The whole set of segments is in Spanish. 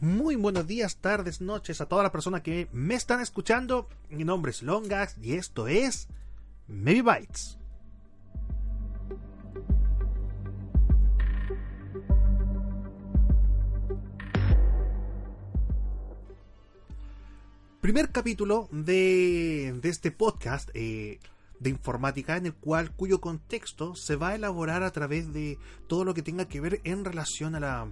Muy buenos días, tardes, noches a todas las personas que me están escuchando. Mi nombre es Longax y esto es Maybe Bytes. Primer capítulo de, de este podcast eh, de informática en el cual cuyo contexto se va a elaborar a través de todo lo que tenga que ver en relación a la,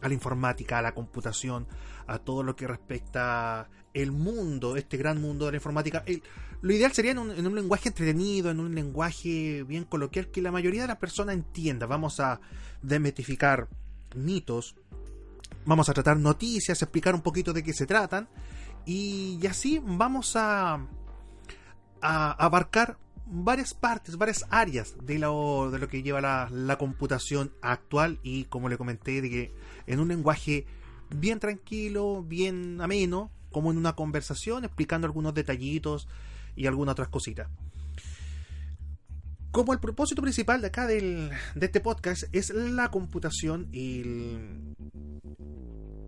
a la informática, a la computación, a todo lo que respecta el mundo, este gran mundo de la informática. lo ideal sería en un, en un, lenguaje entretenido, en un lenguaje bien coloquial que la mayoría de las personas entienda. Vamos a demetificar mitos, vamos a tratar noticias, explicar un poquito de qué se tratan y, así vamos a abarcar varias partes, varias áreas de lo, de lo que lleva la, la, computación actual y como le comenté, de que en un lenguaje bien tranquilo, bien ameno, como en una conversación, explicando algunos detallitos y algunas otras cositas. Como el propósito principal de acá del, de este podcast es la computación, el,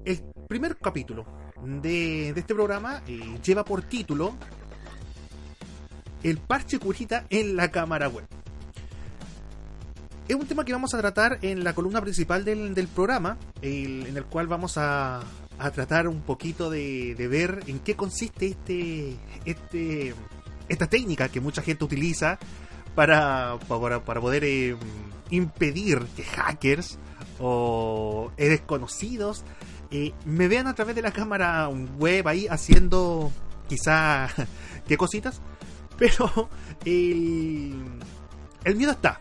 el primer capítulo de, de este programa eh, lleva por título El parche curita en la cámara web. Es un tema que vamos a tratar en la columna principal del, del programa, en el cual vamos a, a tratar un poquito de, de, ver en qué consiste este, este, esta técnica que mucha gente utiliza para, para, para poder eh, impedir que hackers o desconocidos eh, me vean a través de la cámara web ahí haciendo quizá qué cositas, pero el, el miedo está.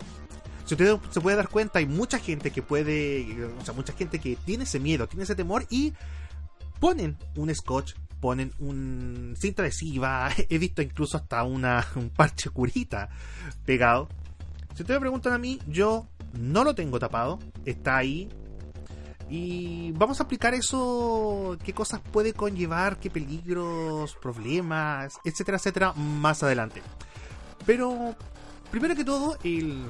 Si usted se puede dar cuenta, hay mucha gente que puede, o sea, mucha gente que tiene ese miedo, tiene ese temor y ponen un scotch, ponen un cinta adhesiva, he visto incluso hasta una, un parche curita pegado. Si ustedes me preguntan a mí, yo no lo tengo tapado, está ahí, y vamos a aplicar eso, qué cosas puede conllevar, qué peligros, problemas, etcétera, etcétera, más adelante. Pero, primero que todo, el...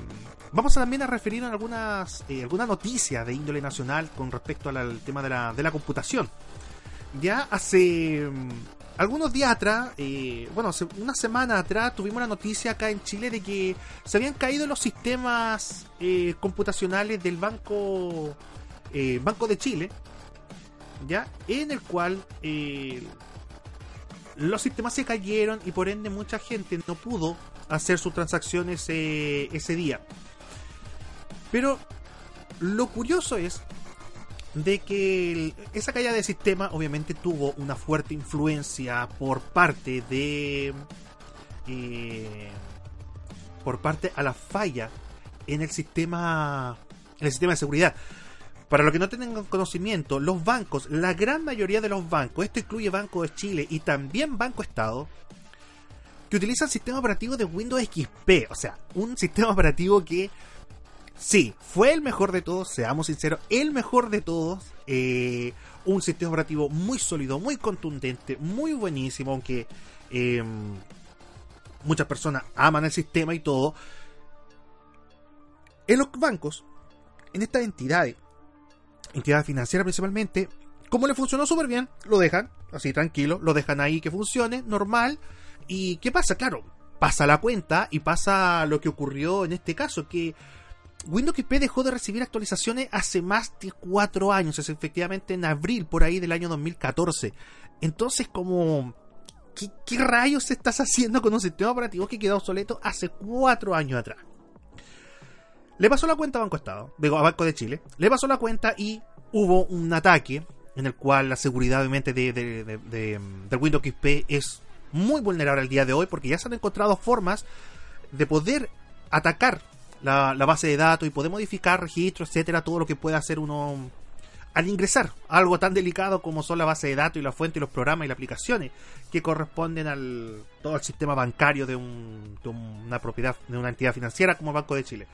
vamos también a referir a algunas, eh, noticias de índole nacional con respecto al, tema de la, de la computación. Ya hace um, algunos días atrás, eh, bueno, hace una semana atrás, tuvimos una noticia acá en Chile de que se habían caído los sistemas eh, computacionales del Banco eh, Banco de Chile, ya en el cual eh, los sistemas se cayeron y por ende mucha gente no pudo hacer sus transacciones eh, ese día. Pero lo curioso es de que esa caída de sistema obviamente tuvo una fuerte influencia por parte de por parte a la falla en el sistema en el sistema de seguridad para los que no tengan conocimiento, los bancos, la gran mayoría de los bancos, esto incluye Banco de Chile y también Banco Estado, que utilizan sistema operativo de Windows XP, o sea, un sistema operativo que sí, fue el mejor de todos, seamos sinceros, el mejor de todos, eh, un sistema operativo muy sólido, muy contundente, muy buenísimo, aunque eh, muchas personas aman el sistema y todo. En los bancos, en estas entidades, entidad financiera principalmente, como le funcionó súper bien, lo dejan, así tranquilo, lo dejan ahí que funcione, normal. ¿Y qué pasa? Claro, pasa la cuenta y pasa lo que ocurrió en este caso, que Windows XP dejó de recibir actualizaciones hace más de cuatro años, es efectivamente en abril por ahí del año 2014. Entonces, como, ¿qué, qué rayos estás haciendo con un sistema operativo que quedó obsoleto hace cuatro años atrás? Le pasó la cuenta a Banco Estado, digo, a Banco de Chile, le pasó la cuenta y hubo un ataque en el cual la seguridad obviamente de, de, de, de Windows XP es muy vulnerable al día de hoy porque ya se han encontrado formas de poder atacar la, la, base de datos y poder modificar registros, etcétera, todo lo que pueda hacer uno al ingresar algo tan delicado como son la base de datos y la fuente y los programas y las aplicaciones que corresponden al todo el sistema bancario de, un, de una propiedad, de una entidad financiera como el Banco de Chile.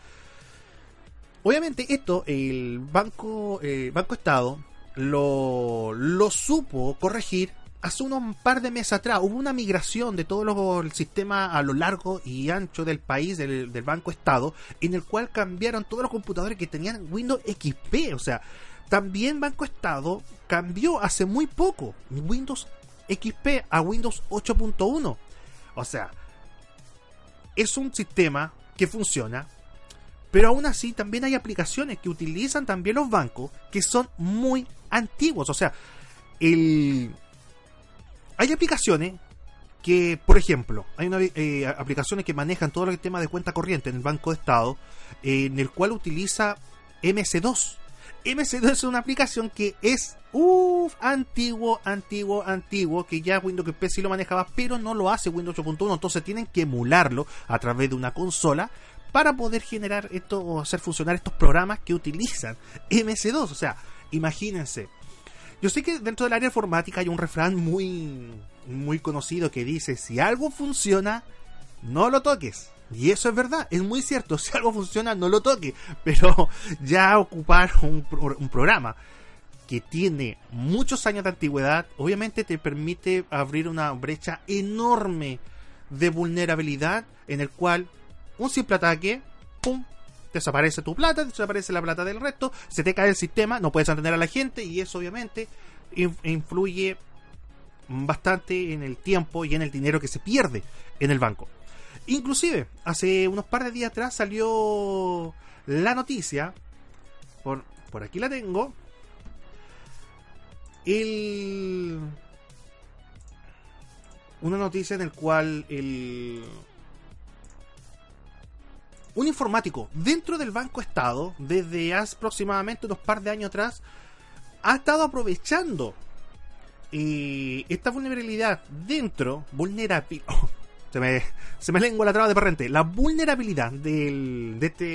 Obviamente esto el Banco, eh, Banco Estado lo, lo supo corregir hace unos par de meses atrás hubo una migración de todo el sistema a lo largo y ancho del país, del, del, Banco Estado, en el cual cambiaron todos los computadores que tenían Windows XP. O sea, también Banco Estado cambió hace muy poco Windows XP a Windows 8.1. O sea, es un sistema que funciona, pero aún así también hay aplicaciones que utilizan también los bancos que son muy antiguos. O sea, el hay aplicaciones que, por ejemplo, hay una, eh, aplicaciones que manejan todo el tema de cuenta corriente en el Banco de Estado, en el cual utiliza MC2. MC2 es una aplicación que es uff, antiguo, antiguo, antiguo, que ya Windows XP sí lo manejaba, pero no lo hace Windows 8.1, entonces tienen que emularlo a través de una consola para poder generar esto o hacer funcionar estos programas que utilizan MC2. O sea, imagínense, yo sé que dentro del área informática hay un refrán muy, muy conocido que dice, si algo funciona, no lo toques. Y eso es verdad, es muy cierto, si algo funciona, no lo toques. Pero ya ocupar un programa que tiene muchos años de antigüedad, obviamente te permite abrir una brecha enorme de vulnerabilidad en el cual un simple ataque, ¡pum!, desaparece tu plata, desaparece la plata del resto, se te cae el sistema, no puedes atender a la gente y eso obviamente influye bastante en el tiempo y en el dinero que se pierde en el banco. Inclusive, hace unos par de días atrás salió la noticia, por, por aquí la tengo, el... Una noticia en el cual el un informático dentro del Banco Estado, desde hace aproximadamente unos par de años atrás, ha estado aprovechando eh, esta vulnerabilidad dentro, vulnerabilidad, oh, se, me, se me lengua la traba de parrente, la vulnerabilidad del, de, este,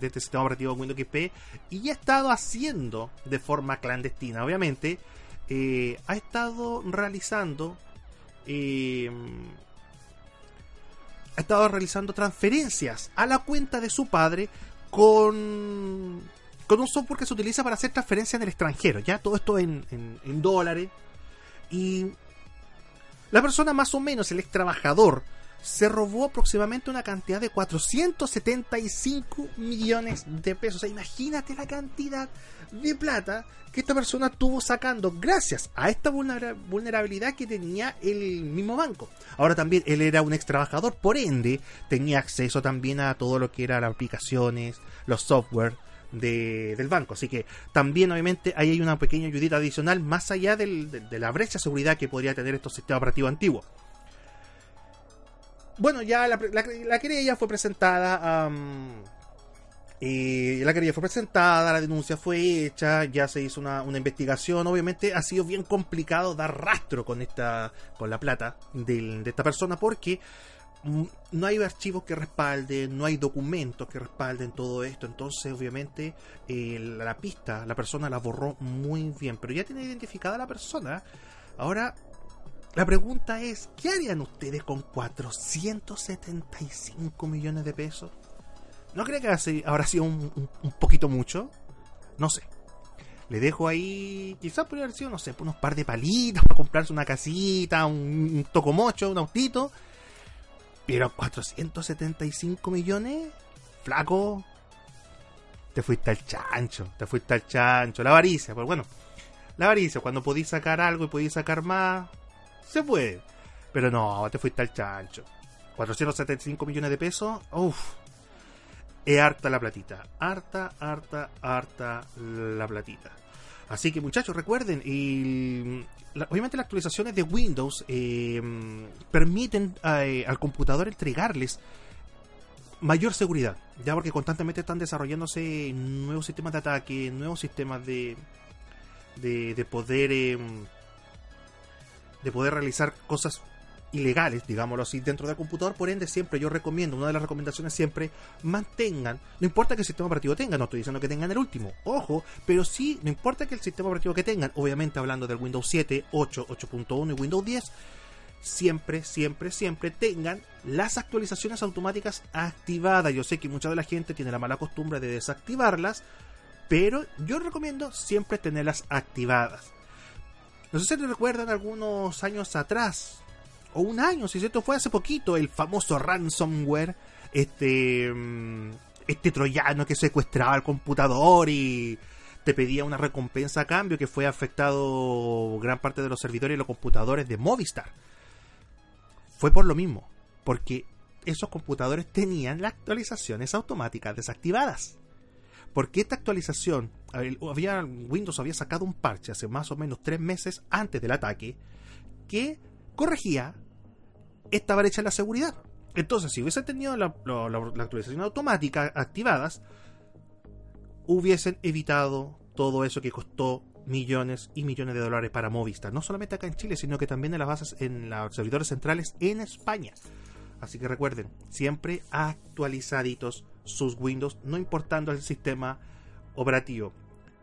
de este sistema operativo Windows XP y ha estado haciendo de forma clandestina, obviamente, eh, ha estado realizando eh, ha estado realizando transferencias a la cuenta de su padre con, con un software que se utiliza para hacer transferencias en el extranjero, ya todo esto en, en, dólares. Y la persona más o menos, el ex trabajador, se robó aproximadamente una cantidad de 475 millones de pesos. Imagínate la cantidad de plata que esta persona tuvo sacando gracias a esta vulnerabilidad que tenía el mismo banco. Ahora también él era un ex trabajador, por ende tenía acceso también a todo lo que eran las aplicaciones, los software del banco. Así que también obviamente ahí hay una pequeña ayudita adicional más allá del, de, la brecha de seguridad que podría tener estos sistemas operativos antiguos bueno, ya la, la, querella fue presentada. y la querella fue presentada, la denuncia fue hecha, ya se hizo una, una, investigación. Obviamente ha sido bien complicado dar rastro con esta, con la plata de, esta persona porque mm, no hay archivos que respalden, no hay documentos que respalden todo esto. Entonces, obviamente, eh, la pista, la persona la borró muy bien. Pero ya tiene identificada la persona. Ahora la pregunta es, ¿qué harían ustedes con 475 millones de pesos? ¿No cree que habrá sido un, poquito mucho? No sé. Le dejo ahí, quizás podría haber sido, no sé, unos par de palitos para comprarse una casita, un, un tocomocho, un autito. Pero 475 millones, flaco, te fuiste al chancho, te fuiste al chancho, la avaricia, pues bueno, la avaricia, cuando podéis sacar algo y podéis sacar más, se puede. Pero no, te fuiste al chancho. 475 millones de pesos. Uf. es harta la platita. Harta, harta, harta la platita. Así que muchachos, recuerden, y, obviamente las actualizaciones de Windows eh, permiten eh, al computador entregarles mayor seguridad, ya porque constantemente están desarrollándose nuevos sistemas de ataque, nuevos sistemas de, de, poder em, de poder realizar cosas ilegales, digámoslo así, dentro del computador. Por ende, siempre yo recomiendo, una de las recomendaciones siempre, mantengan, no importa que el sistema operativo tenga, no estoy diciendo que tengan el último, ojo, pero sí, no importa que el sistema operativo que tengan, obviamente hablando del Windows 7, 8, 8.1 y Windows 10, siempre, siempre, siempre tengan las actualizaciones automáticas activadas. Yo sé que mucha de la gente tiene la mala costumbre de desactivarlas, pero yo recomiendo siempre tenerlas activadas. No sé si recuerdan algunos años atrás, o un año, si esto fue hace poquito, el famoso ransomware, este, mm, este troyano que secuestraba el computador y te pedía una recompensa a cambio que fue afectado gran parte de los servidores y los computadores de Movistar. Fue por lo mismo, porque esos computadores tenían las actualizaciones automáticas desactivadas. Porque esta actualización, había, Windows había sacado un parche hace más o menos tres meses antes del ataque que corregía esta brecha en la seguridad. Entonces, si hubiesen tenido la, actualización automática activadas, hubiesen evitado todo eso que costó millones y millones de dólares para Movistar. No solamente acá en Chile, sino que también en las bases, en los servidores centrales en España. Así que recuerden, siempre actualizaditos sus Windows, no importando el sistema operativo.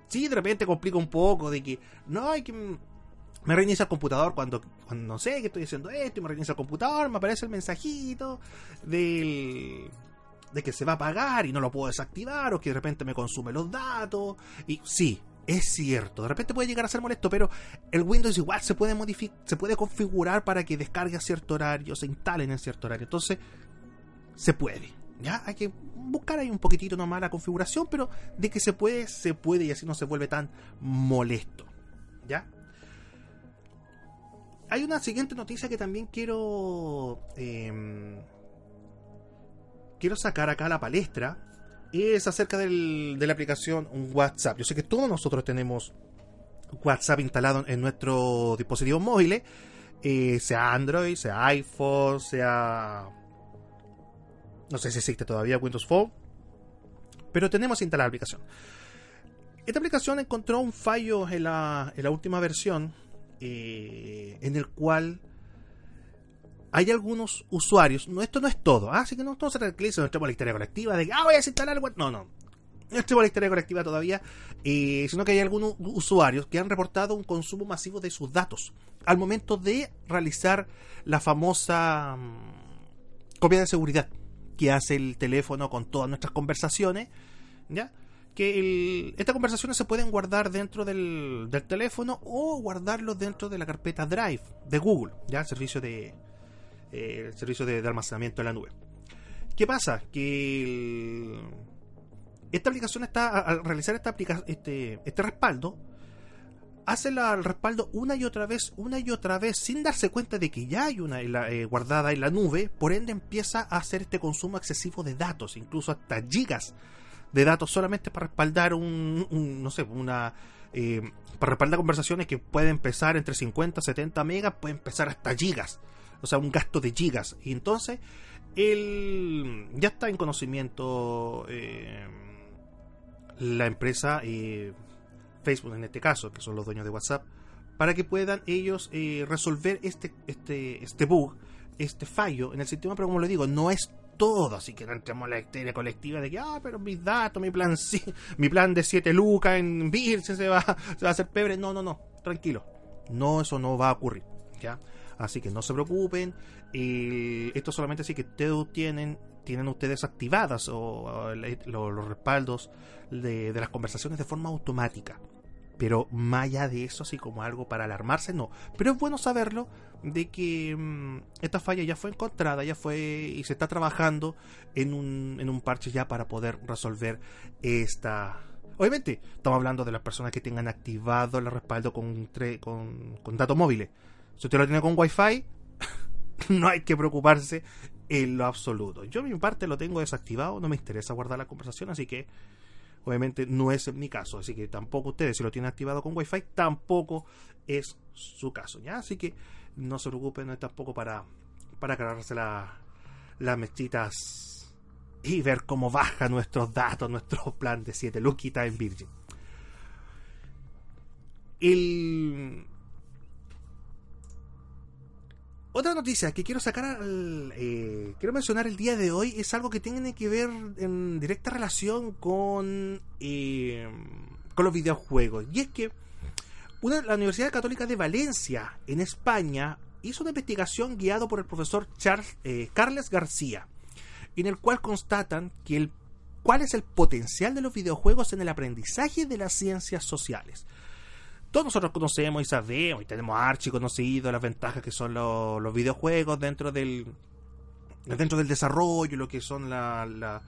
Si de repente complica un poco de que no hay que me reinicia el computador cuando, no sé que estoy haciendo esto y me reinicia el computador, me aparece el mensajito del de que se va a pagar y no lo puedo desactivar o que de repente me consume los datos y sí, es cierto, de repente puede llegar a ser molesto, pero el Windows igual se puede se puede configurar para que descargue a cierto horario, se instalen en cierto horario. Entonces, se puede. Ya hay que buscar ahí un poquitito nomás la configuración, pero de que se puede, se puede y así no se vuelve tan molesto. ¿Ya? hay una siguiente noticia que también quiero. Em, quiero sacar acá a la palestra. Es acerca del, de la aplicación WhatsApp. Yo sé que todos nosotros tenemos WhatsApp instalado en nuestro dispositivo móvil. Eh, sea Android, sea iPhone, sea. No sé si existe todavía Windows Phone. Pero tenemos instalada la aplicación. Esta aplicación encontró un fallo en la, última versión eh, en el cual hay algunos usuarios, no, esto no es todo, ¿ah? así que no, no se tranquiliza, no entremos la historia colectiva de que ah, voy a instalar No, no, no entremos la historia colectiva todavía, eh, sino que hay algunos usuarios que han reportado un consumo masivo de sus datos al momento de realizar la famosa mm, copia de seguridad que hace el teléfono con todas nuestras conversaciones, ¿ya? que estas conversaciones se pueden guardar dentro del, teléfono o guardarlos dentro de la carpeta Drive de Google, ya el servicio de eh, el servicio de, almacenamiento en la nube. ¿Qué pasa? Que esta aplicación está al realizar esta este, este respaldo hace el respaldo una y otra vez, una y otra vez, sin darse cuenta de que ya hay una eh, guardada en la nube, por ende empieza a hacer este consumo excesivo de datos, incluso hasta gigas de datos solamente para respaldar un, no sé, una... Eh, para respaldar conversaciones que pueden empezar entre 50 70 megas, puede empezar hasta gigas. O sea, un gasto de gigas. Y entonces, él ya está en conocimiento eh, la empresa, eh, Facebook en este caso, que son los dueños de WhatsApp, para que puedan ellos resolver este, este, este bug, este fallo en el sistema. Pero como le digo, no es todo, así que no entremos en la histeria colectiva de que, ah, pero mis datos, mi plan, sí, mi plan de 7 lucas en Birse se va, se va a hacer pebre. No, no, no, tranquilo. No, eso no va a ocurrir, ¿ya? Así que no se preocupen. esto solamente así que ustedes tienen, tienen ustedes activadas o, los respaldos de las conversaciones de forma automática. Pero más allá de eso, así como algo para alarmarse, no. Pero es bueno saberlo de que mm, esta falla ya fue encontrada, ya fue y se está trabajando en un, en un parche ya para poder resolver esta... Obviamente, estamos hablando de las personas que tengan activado el respaldo con, con, con datos móviles. Si usted lo tiene con Wi-Fi, no hay que preocuparse en lo absoluto. Yo, mi parte, lo tengo desactivado, no me interesa guardar la conversación, así que obviamente no es mi caso. Así que tampoco ustedes, si lo tienen activado con Wi-Fi, tampoco es su caso, ¿ya? Así que no se preocupen, no es tampoco para, para cargarse las mechitas y ver cómo baja nuestros datos, nuestro plan de 7 luquita en Virgin. El... Otra noticia que quiero sacar al, eh, quiero mencionar el día de hoy es algo que tiene que ver en directa relación con eh, con los videojuegos. Y es que la Universidad Católica de Valencia en España hizo una investigación guiado por el profesor Charles eh, Carles García en el cual constatan que el cuál es el potencial de los videojuegos en el aprendizaje de las ciencias sociales todos nosotros conocemos y sabemos y tenemos archi conocido las ventajas que son los, videojuegos dentro del dentro del desarrollo lo que son la la,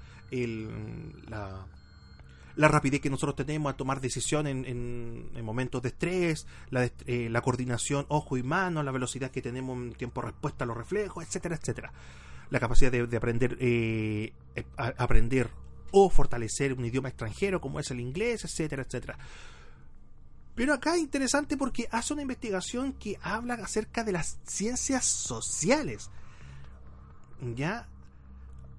la, rapidez que nosotros tenemos a tomar decisiones en, en, momentos de estrés, la, eh, la, coordinación ojo y mano, la velocidad que tenemos en tiempo de respuesta a los reflejos, etcétera, etcétera. La capacidad de, aprender, eh, aprender o fortalecer un idioma extranjero como es el inglés, etcétera, etcétera. Pero acá es interesante porque hace una investigación que habla acerca de las ciencias sociales. ¿Ya?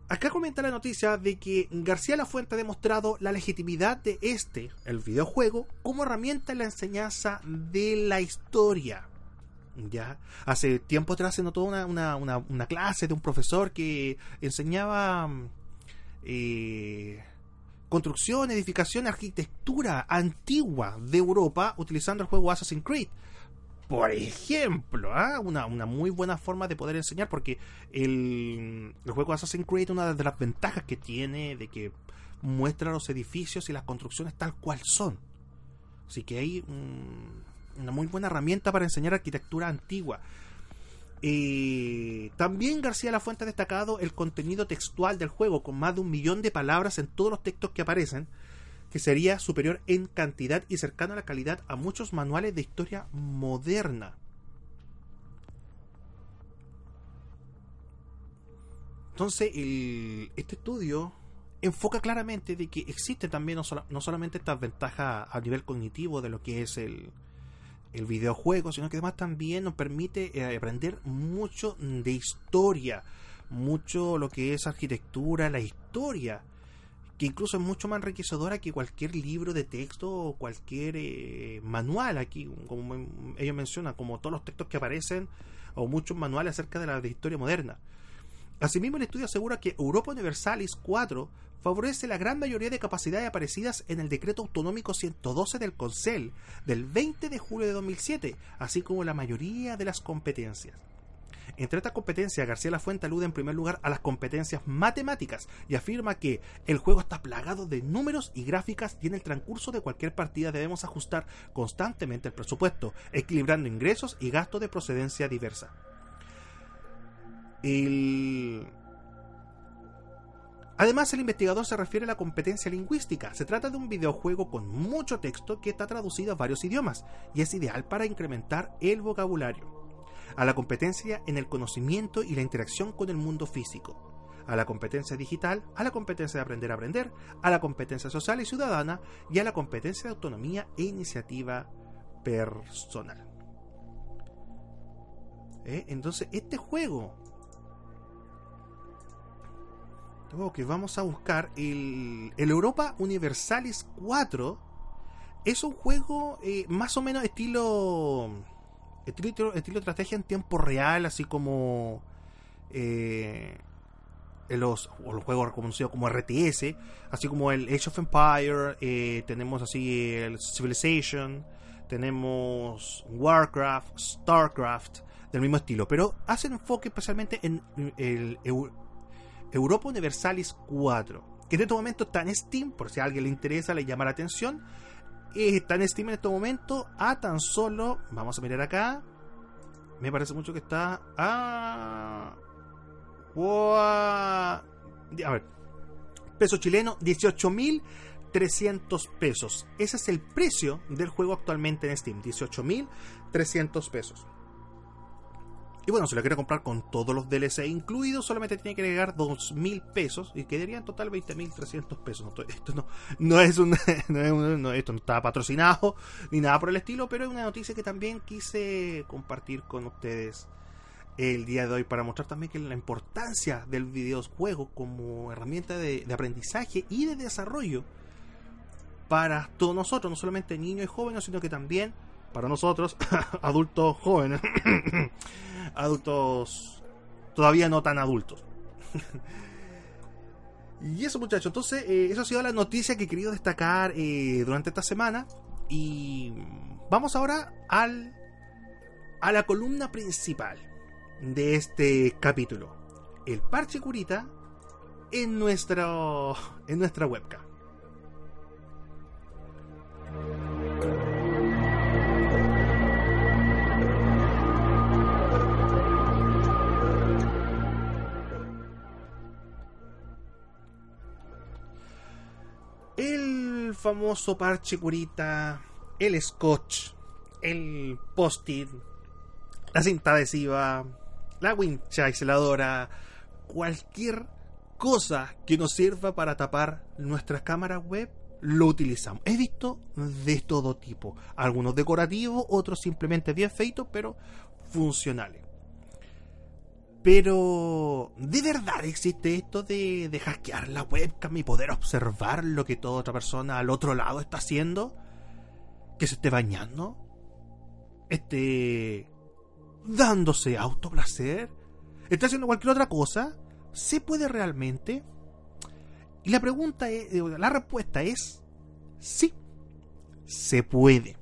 Acá comenta la noticia de que García Lafuente ha demostrado la legitimidad de este, el videojuego, como herramienta en la enseñanza de la historia. ¿Ya? Hace tiempo atrás se notó una, una, clase de un profesor que enseñaba eh, construcción, edificación, arquitectura antigua de Europa utilizando el juego Assassin's Creed. Por ejemplo, ¿ah? una, muy buena forma de poder enseñar porque el, juego Assassin's Creed, una de las ventajas que tiene de que muestra los edificios y las construcciones tal cual son. Así que hay una muy buena herramienta para enseñar arquitectura antigua. Eh, también García Lafuente ha destacado el contenido textual del juego, con más de un millón de palabras en todos los textos que aparecen, que sería superior en cantidad y cercano a la calidad a muchos manuales de historia moderna. Entonces, este estudio enfoca claramente de que existe también no solamente estas ventajas a nivel cognitivo de lo que es el, el videojuego, sino que además también nos permite eh, aprender mucho de historia, mucho lo que es arquitectura, la historia, que incluso es mucho más enriquecedora que cualquier libro de texto o cualquier eh, manual aquí, como ellos mencionan, como todos los textos que aparecen o muchos manuales acerca de la de historia moderna. Asimismo, el estudio asegura que Europa Universalis 4 favorece la gran mayoría de capacidades aparecidas en el Decreto Autonómico 112 del Concel del 20 de julio de 2007, así como la mayoría de las competencias. Entre estas competencias, García Lafuente alude en primer lugar a las competencias matemáticas y afirma que el juego está plagado de números y gráficas y en el transcurso de cualquier partida debemos ajustar constantemente el presupuesto, equilibrando ingresos y gastos de procedencia diversa. Además, el investigador se refiere a la competencia lingüística. Se trata de un videojuego con mucho texto que está traducido a varios idiomas y es ideal para incrementar el vocabulario. A la competencia en el conocimiento y la interacción con el mundo físico. A la competencia digital, a la competencia de aprender a aprender, a la competencia social y ciudadana y a la competencia de autonomía e iniciativa personal. ¿Eh? Entonces, este juego que vamos a buscar el, Europa Universalis 4 es un juego eh, más o menos estilo, estilo estilo estrategia en tiempo real así como eh, los, los juegos conocidos como RTS así como el Age of Empire eh, tenemos así el Civilization tenemos Warcraft Starcraft del mismo estilo. Pero hacen enfoque especialmente en el, el Europa Universalis 4, que en este momento está en Steam, por si a alguien le interesa, le llama la atención. Está en Steam en este momento a tan solo, vamos a mirar acá, me parece mucho que está a... a ver, peso chileno, 18.300 pesos. Ese es el precio del juego actualmente en Steam, 18.300 pesos. Y bueno, si lo quiere comprar con todos los DLC incluidos, solamente tiene que agregar 2.000 pesos y quedaría en total 20.300 pesos. esto no, no, es un, no, esto no está patrocinado ni nada por el estilo, pero es una noticia que también quise compartir con ustedes el día de hoy para mostrar también que la importancia del videojuego como herramienta de aprendizaje y de desarrollo para todos nosotros, no solamente niños y jóvenes, sino que también para nosotros, adultos jóvenes, adultos todavía no tan adultos. y eso muchachos, entonces eh, eso ha sido la noticia que he querido destacar eh, durante esta semana. Y vamos ahora al, a la columna principal de este capítulo. El parche curita en, nuestro, en nuestra webcam. El famoso parche curita, el scotch, el post-it, la cinta adhesiva, la wincha aisladora, cualquier cosa que nos sirva para tapar nuestras cámaras web, lo utilizamos. He visto de todo tipo, algunos decorativos, otros simplemente bien feitos, pero funcionales. Pero, ¿de verdad existe esto de, de hackear la webcam y poder observar lo que toda otra persona al otro lado está haciendo? ¿Que se esté bañando? ¿Esté dándose autoplacer? ¿Está haciendo cualquier otra cosa? ¿Se puede realmente? Y la pregunta es, la respuesta es sí, se puede.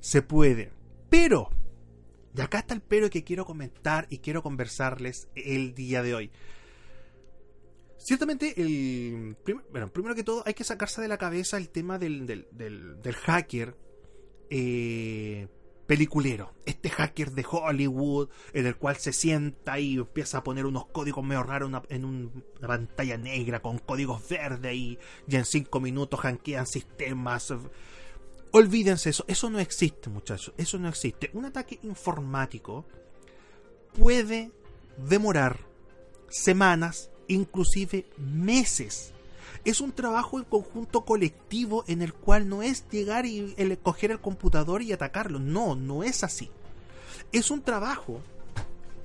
Se puede. Pero y acá está el pero que quiero comentar y quiero conversarles el día de hoy. Ciertamente, el, bueno, primero que todo, hay que sacarse de la cabeza el tema del, del, hacker eh, peliculero. Este hacker de Hollywood, en el cual se sienta y empieza a poner unos códigos medio raros en una pantalla negra con códigos verdes y, y en cinco minutos hackean sistemas Olvídense eso, eso no existe muchachos, eso no existe. Un ataque informático puede demorar semanas, inclusive meses. Es un trabajo en conjunto colectivo en el cual no es llegar y coger el computador y atacarlo. No, no es así. Es un trabajo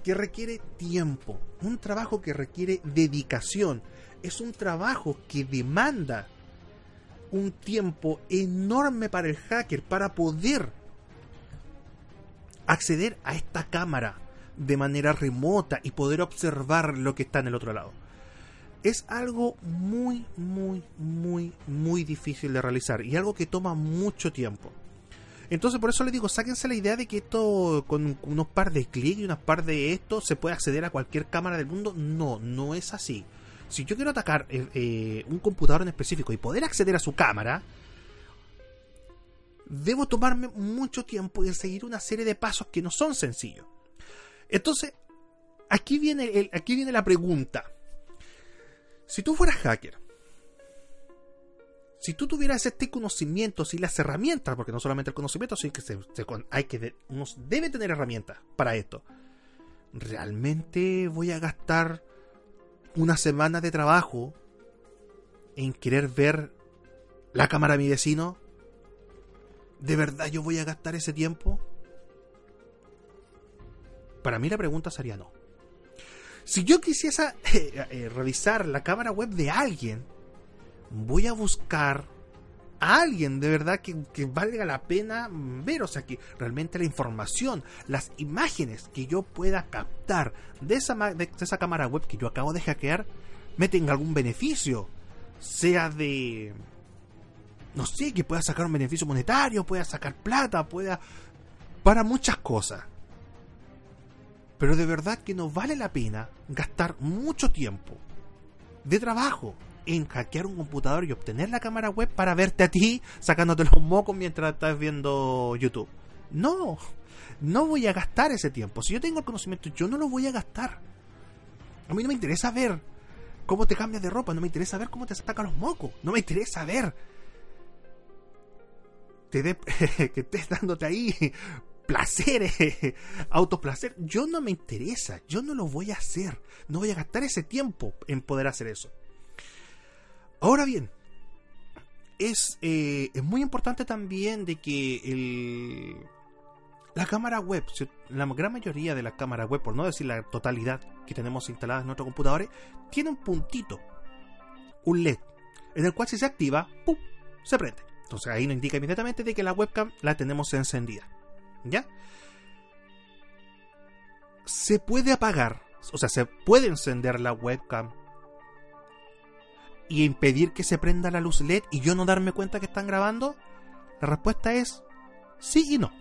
que requiere tiempo, un trabajo que requiere dedicación, es un trabajo que demanda un tiempo enorme para el hacker para poder acceder a esta cámara de manera remota y poder observar lo que está en el otro lado. Es algo muy, muy, muy, muy difícil de realizar y algo que toma mucho tiempo. Entonces por eso les digo, sáquense la idea de que esto con unos par de clics y unos par de esto se puede acceder a cualquier cámara del mundo. No, no es así si yo quiero atacar eh, eh, un computador en específico y poder acceder a su cámara, debo tomarme mucho tiempo y seguir una serie de pasos que no son sencillos. Entonces, aquí viene, aquí viene la pregunta. Si tú fueras hacker, si tú tuvieras este conocimiento y las herramientas, porque no solamente el conocimiento, sino que hay que uno debe tener herramientas para esto. ¿Realmente voy a gastar una semana de trabajo en querer ver la cámara de mi vecino, ¿de verdad yo voy a gastar ese tiempo? Para mí la pregunta sería no. Si yo quisiese eh, eh, revisar la cámara web de alguien, voy a buscar a alguien de verdad que, valga la pena ver, o sea, que realmente la información, las imágenes que yo pueda captar de esa, de esa cámara web que yo acabo de hackear, me tenga algún beneficio, sea de, no sé, que pueda sacar un beneficio monetario, pueda sacar plata, pueda, para muchas cosas. Pero de verdad que no vale la pena gastar mucho tiempo de trabajo en hackear un computador y obtener la cámara web para verte a ti sacándote los mocos mientras estás viendo YouTube. No, no voy a gastar ese tiempo. Si yo tengo el conocimiento, yo no lo voy a gastar. A mí no me interesa ver cómo te cambias de ropa, no me interesa ver cómo te sacan los mocos, no me interesa ver te que estés dándote ahí placeres, autoplacer, yo no me interesa, yo no lo voy a hacer, no voy a gastar ese tiempo en poder hacer eso. Ahora bien, es, eh, es muy importante también de que el, la cámara web, la gran mayoría de las cámaras web, por no decir la totalidad que tenemos instaladas en nuestros computadores, tiene un puntito, un LED, en el cual si se activa, ¡pum! se prende. Entonces ahí nos indica inmediatamente de que la webcam la tenemos encendida. ¿Ya? Se puede apagar, o sea, se puede encender la webcam y impedir que se prenda la luz LED y yo no darme cuenta que están grabando? La respuesta es sí y no.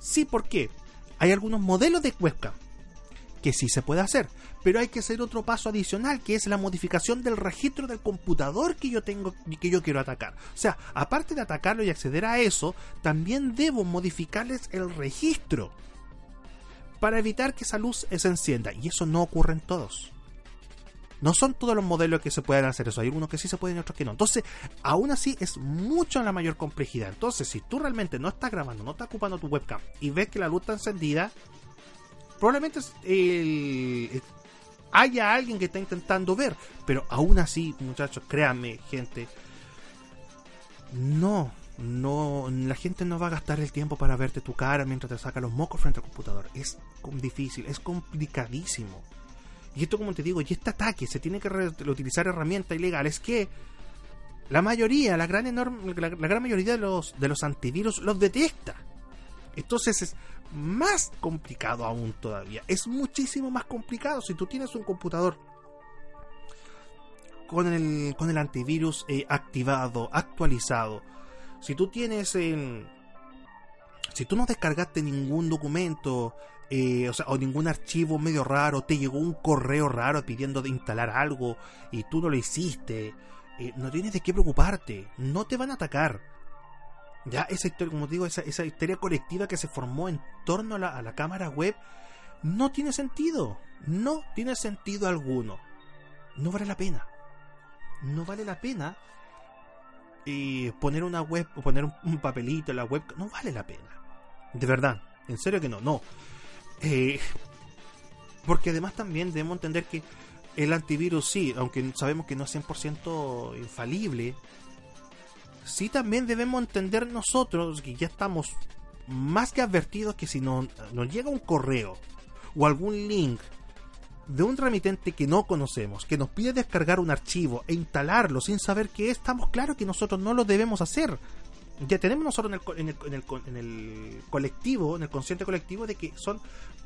Sí, ¿por qué? Hay algunos modelos de webcam que sí se puede hacer, pero hay que hacer otro paso adicional, que es la modificación del registro del computador que yo tengo que yo quiero atacar. O sea, aparte de atacarlo y acceder a eso, también debo modificarles el registro para evitar que esa luz se encienda, y eso no ocurre en todos. No son todos los modelos que se pueden hacer eso. Hay unos que sí se pueden y otros que no. Entonces, aún así es mucho la mayor complejidad. Entonces, si tú realmente no estás grabando, no estás ocupando tu webcam y ves que la luz está encendida, probablemente haya alguien que está intentando ver. Pero aún así, muchachos, créanme, gente, no, no, la gente no va a gastar el tiempo para verte tu cara mientras te saca los mocos frente al computador. Es difícil, es complicadísimo. Y esto, como te digo, y este ataque se tiene que utilizar herramientas ilegales que la mayoría, la gran, enorme, la, gran mayoría de los, de los antivirus los detecta. Entonces es más complicado aún todavía. Es muchísimo más complicado si tú tienes un computador con el, con el antivirus eh, activado, actualizado. Si tú tienes en... Si tú no descargaste ningún documento eh, o, sea, o ningún archivo medio raro, te llegó un correo raro pidiendo de instalar algo y tú no lo hiciste, eh, no tienes de qué preocuparte, no te van a atacar. Ya esa historia, como digo, esa, historia colectiva que se formó en torno a la, cámara web, no tiene sentido, no tiene sentido alguno. No vale la pena. No vale la pena eh, poner una web o poner un papelito en la web. No vale la pena. De verdad, en serio que no, no. Eh, porque además también debemos entender que el antivirus sí, aunque sabemos que no es 100% infalible, sí también debemos entender nosotros que ya estamos más que advertidos que si nos llega un correo o algún link de un remitente que no conocemos, que nos pide descargar un archivo e instalarlo sin saber qué es, estamos claros que nosotros no lo debemos hacer. Ya tenemos nosotros en el, en, el, en, el, colectivo, en el consciente colectivo, de que son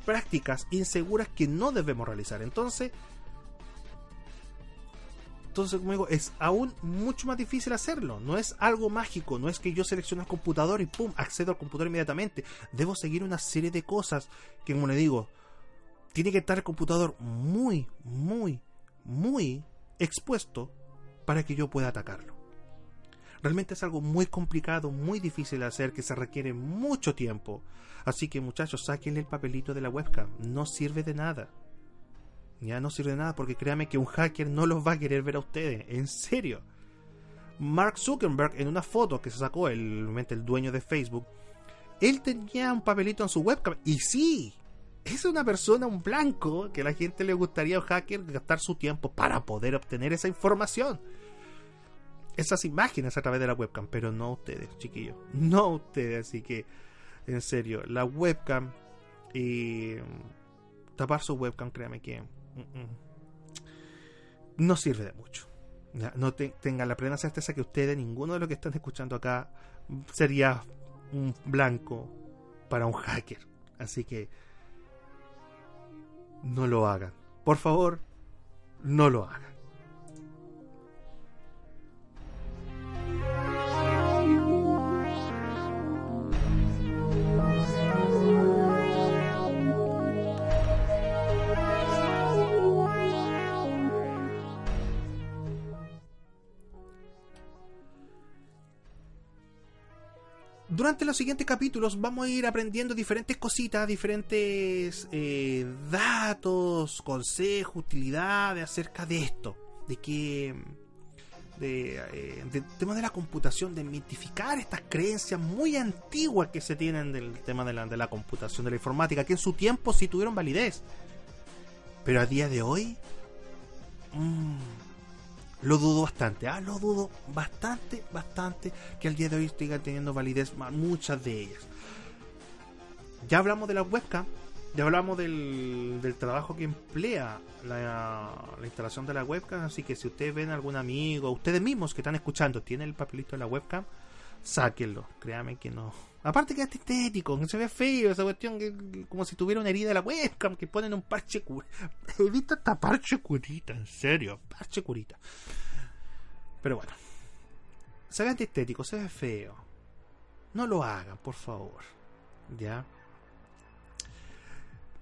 prácticas inseguras que no debemos realizar. Entonces, entonces, como digo, es aún mucho más difícil hacerlo. No es algo mágico, no es que yo seleccione el computador y pum, accedo al computador inmediatamente. Debo seguir una serie de cosas que, como le digo, tiene que estar el computador muy, muy, muy expuesto para que yo pueda atacarlo. Realmente es algo muy complicado, muy difícil de hacer, que se requiere mucho tiempo. Así que muchachos, sáquenle el papelito de la webcam. No sirve de nada. Ya no sirve de nada porque créanme que un hacker no los va a querer ver a ustedes. En serio. Mark Zuckerberg en una foto que se sacó el, el dueño de Facebook, él tenía un papelito en su webcam. Y sí, es una persona, un blanco, que la gente le gustaría a un hacker gastar su tiempo para poder obtener esa información esas imágenes a través de la webcam, pero no ustedes, chiquillos, no ustedes, así que en serio, la webcam y tapar su webcam, créame que mm, mm, no sirve de mucho. No tengan la plena certeza que ustedes, ninguno de los que están escuchando acá, sería un blanco para un hacker. Así que no lo hagan. Por favor, no lo hagan. Durante los siguientes capítulos vamos a ir aprendiendo diferentes cositas, diferentes eh, datos, consejos, utilidades acerca de esto. De que de, eh, del tema de la computación, de mitificar estas creencias muy antiguas que se tienen del tema de la, de la computación, de la informática, que en su tiempo sí tuvieron validez. Pero a día de hoy, mmm, lo dudo bastante, ah, lo dudo bastante, bastante que al día de hoy sigan teniendo validez muchas de ellas. Ya hablamos de la webcam, ya hablamos del, del trabajo que emplea la, la, instalación de la webcam, así que si ustedes ven algún amigo, ustedes mismos que están escuchando, tienen el papelito de la webcam, sáquenlo, créanme que no. Aparte que es estético, que se ve feo esa cuestión, que, como si tuviera una herida de la webcam, que ponen un parche curita. He visto esta parche curita, en serio, parche curita. Pero bueno, se ve antiestético, se ve feo. No lo hagan, por favor. ¿Ya?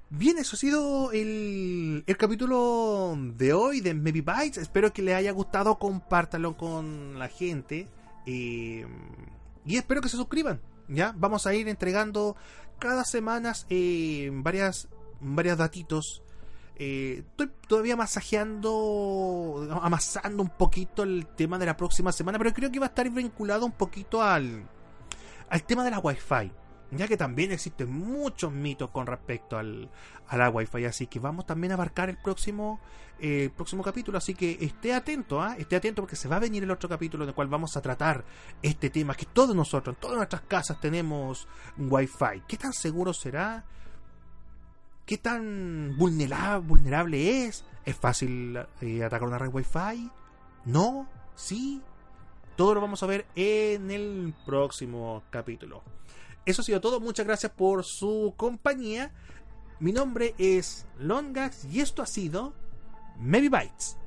Bien, eso ha sido el, el, capítulo de hoy de Maybe Bytes. Espero que les haya gustado, compártanlo con la gente. Y espero que se suscriban. ¿ya? Vamos a ir entregando cada semana eh, varias, varias datitos. Eh, estoy todavía masajeando, amasando un poquito el tema de la próxima semana, pero creo que va a estar vinculado un poquito al, al tema de la Wi-Fi ya que también existen muchos mitos con respecto al, a la Wi-Fi, así que vamos también a abarcar el próximo, eh, próximo capítulo, así que esté atento, ¿ah? esté atento porque se va a venir el otro capítulo en el cual vamos a tratar este tema, que todos nosotros, en todas nuestras casas tenemos Wi-Fi, ¿qué tan seguro será? ¿Qué tan vulnerable, vulnerable es? ¿Es fácil eh, atacar una red Wi-Fi? ¿No? ¿Sí? Todo lo vamos a ver en el próximo capítulo. Eso ha sido todo. Muchas gracias por su compañía. Mi nombre es Longax y esto ha sido Maybe Bytes.